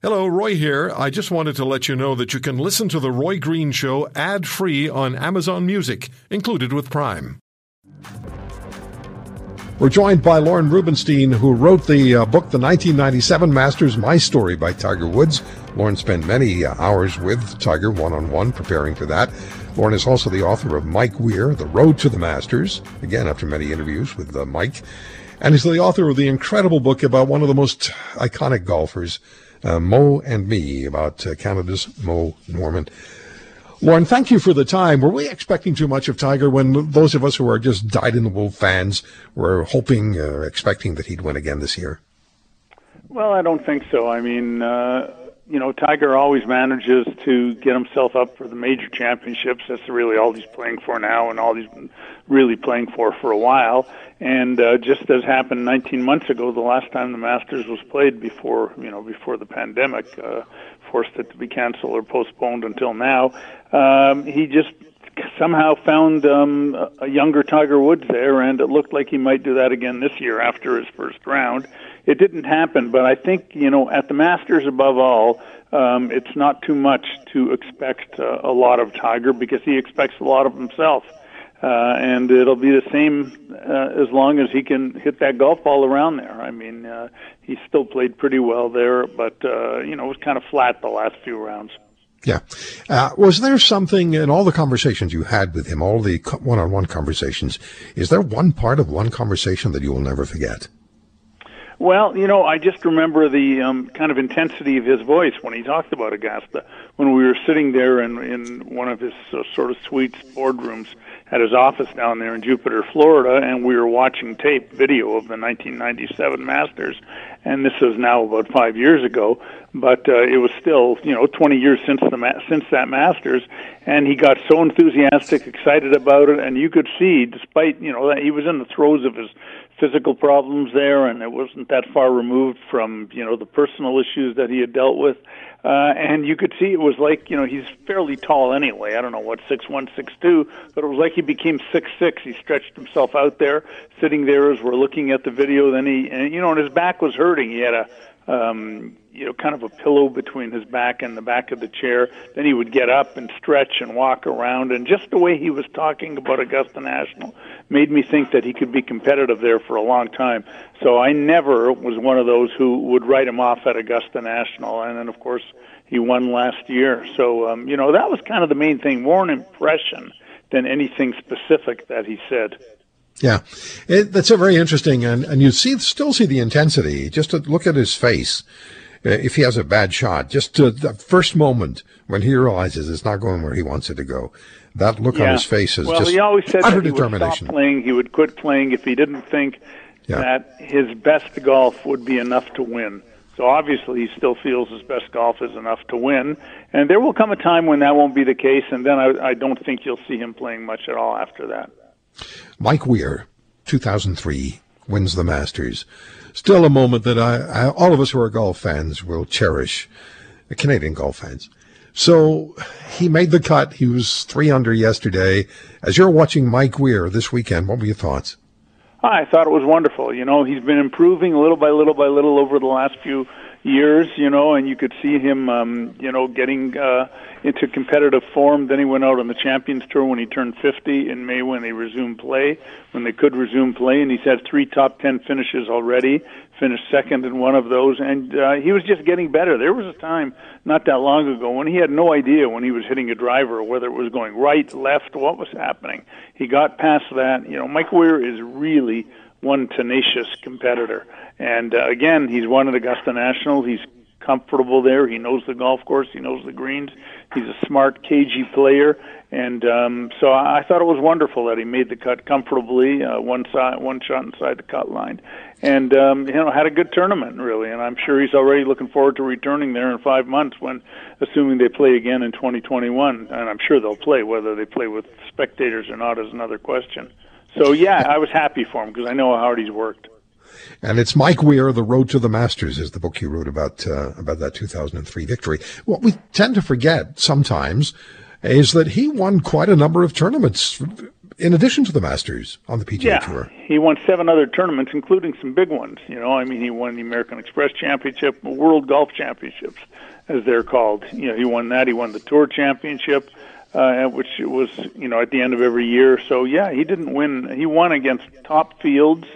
Hello, Roy here. I just wanted to let you know that you can listen to The Roy Green Show ad free on Amazon Music, included with Prime. We're joined by Lorne Rubenstein, who wrote the uh, book, The 1997 Masters My Story by Tiger Woods. Lorne spent many uh, hours with Tiger one on one preparing for that. Lorne is also the author of Mike Weir, The Road to the Masters, again, after many interviews with uh, Mike, and is the author of the incredible book about one of the most iconic golfers uh, Moe and Me about uh, Canada's Moe Norman. Lorne, thank you for the time. Were we expecting too much of Tiger when those of us who are just dyed in the wool fans were hoping, uh, expecting that he'd win again this year? Well, I don't think so. I mean, uh, you know, Tiger always manages to get himself up for the major championships. That's really all he's playing for now, and all he's been really playing for for a while. And uh, just as happened 19 months ago, the last time the Masters was played before, you know, before the pandemic uh, forced it to be canceled or postponed until now, um, he just somehow found um, a younger Tiger Woods there, and it looked like he might do that again this year after his first round. It didn't happen, but I think you know at the Masters above all, um, it's not too much to expect uh, a lot of Tiger because he expects a lot of himself. Uh, and it'll be the same uh, as long as he can hit that golf ball around there. I mean, uh, he still played pretty well there, but uh, you know, it was kind of flat the last few rounds. Yeah. Uh, was there something in all the conversations you had with him, all the one-on-one conversations? Is there one part of one conversation that you will never forget? Well, you know, I just remember the um, kind of intensity of his voice when he talked about Augusta. When we were sitting there in in one of his uh, sort of suites boardrooms at his office down there in Jupiter, Florida, and we were watching tape video of the 1997 Masters, and this is now about five years ago, but uh, it was still you know 20 years since the ma- since that Masters, and he got so enthusiastic, excited about it, and you could see, despite you know that he was in the throes of his physical problems there, and it wasn't that far removed from you know the personal issues that he had dealt with. Uh, and you could see it was like you know he's fairly tall anyway. I don't know what six one six two, but it was like he became six six. He stretched himself out there, sitting there as we're looking at the video. Then he and you know and his back was hurting. He had a um, you know, kind of a pillow between his back and the back of the chair. Then he would get up and stretch and walk around. And just the way he was talking about Augusta National made me think that he could be competitive there for a long time. So I never was one of those who would write him off at Augusta National. And then, of course, he won last year. So, um, you know, that was kind of the main thing, more an impression than anything specific that he said. Yeah, it, that's a very interesting, and, and you see still see the intensity. Just look at his face, Uh, if he has a bad shot, just to the first moment when he realizes it's not going where he wants it to go, that look yeah. on his face is well, just he always said utter that he determination. Would stop playing, he would quit playing if he didn't think yeah. that his best golf would be enough to win. So obviously, he still feels his best golf is enough to win, and there will come a time when that won't be the case, and then I, I don't think you'll see him playing much at all after that. Mike Weir, 2003, wins the Masters. Still a moment that I, I, all of us who are golf fans will cherish, uh, Canadian golf fans. So he made the cut. He was three under yesterday. As you're watching Mike Weir this weekend, what were your thoughts? I thought it was wonderful. You know, he's been improving little by little by little over the last few years, you know, and you could see him, um, you know, getting uh, into competitive form. Then he went out on the Champions Tour when he turned 50 in May when they resumed play, when they could resume play, and he's had three top 10 finishes already. Finished second in one of those, and uh, he was just getting better. There was a time not that long ago when he had no idea when he was hitting a driver whether it was going right, left, what was happening. He got past that. You know, Mike Weir is really one tenacious competitor. And uh, again, he's won at Augusta National. He's comfortable there. He knows the golf course. He knows the greens. He's a smart, cagey player, and um, so I, I thought it was wonderful that he made the cut comfortably, uh, one side, one shot inside the cut line, and um, you know had a good tournament really. And I'm sure he's already looking forward to returning there in five months when, assuming they play again in 2021, and I'm sure they'll play. Whether they play with spectators or not is another question. So yeah, I was happy for him because I know how hard he's worked. And it's Mike Weir, The Road to the Masters is the book you wrote about, uh, about that 2003 victory. What we tend to forget sometimes is that he won quite a number of tournaments in addition to the Masters on the PGA yeah, Tour. He won seven other tournaments, including some big ones. You know, I mean, he won the American Express Championship, World Golf Championships, as they're called. You know, he won that. He won the Tour Championship, uh, which was you know at the end of every year. So yeah, he didn't win. He won against top fields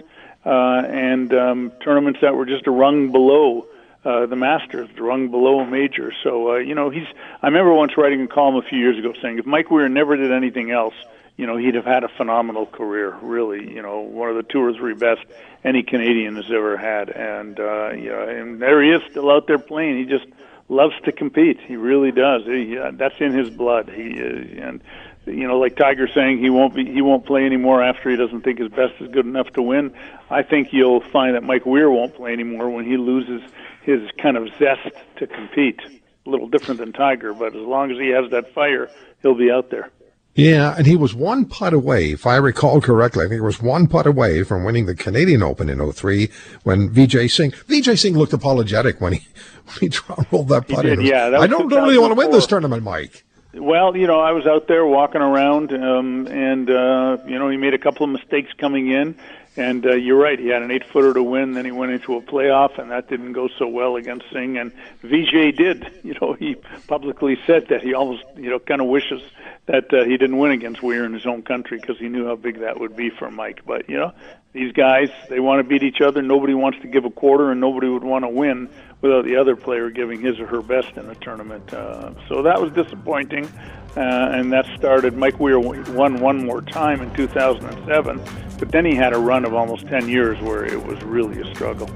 uh, and um, tournaments that were just a rung below. Uh, the Masters, the rung below a major. So uh, you know he's. I remember once writing a column a few years ago saying if Mike Weir never did anything else, you know, he'd have had a phenomenal career. Really, you know, one of the two or three best any Canadian has ever had. And uh, yeah, and there he is, still out there playing. He just loves to compete. He really does. He, uh, that's in his blood. He uh, and you know, like Tiger saying he won't be he won't play anymore after he doesn't think his best is good enough to win. I think you'll find that Mike Weir won't play anymore when he loses his kind of zest to compete. A little different than Tiger, but as long as he has that fire, he'll be out there. Yeah, and he was one putt away, if I recall correctly. I think it was one putt away from winning the Canadian Open in 03 when Vijay Singh, Vijay Singh looked apologetic when he, when he rolled that putt. He did, yeah. I don't, don't really want to win this tournament, Mike. Well, you know, I was out there walking around, um, and uh, you know, he made a couple of mistakes coming in, and uh, you're right. He had an eight footer to win. Then he went into a playoff, and that didn't go so well against Singh. And Vijay did. You know, he publicly said that he almost, you know, kind of wishes that uh, he didn't win against Weir in his own country because he knew how big that would be for Mike. But you know, these guys they want to beat each other. Nobody wants to give a quarter, and nobody would want to win without the other player giving his or her best in a tournament. Uh, so that was disappointing, uh, and that started. Mike Weir won one more time in 2007, but then he had a run of almost 10 years where it was really a struggle.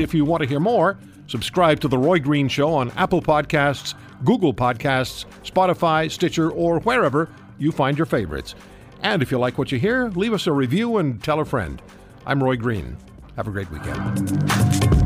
If you want to hear more, subscribe to The Roy Green Show on Apple Podcasts, Google Podcasts, Spotify, Stitcher, or wherever you find your favorites. And if you like what you hear, leave us a review and tell a friend. I'm Roy Green. Have a great weekend.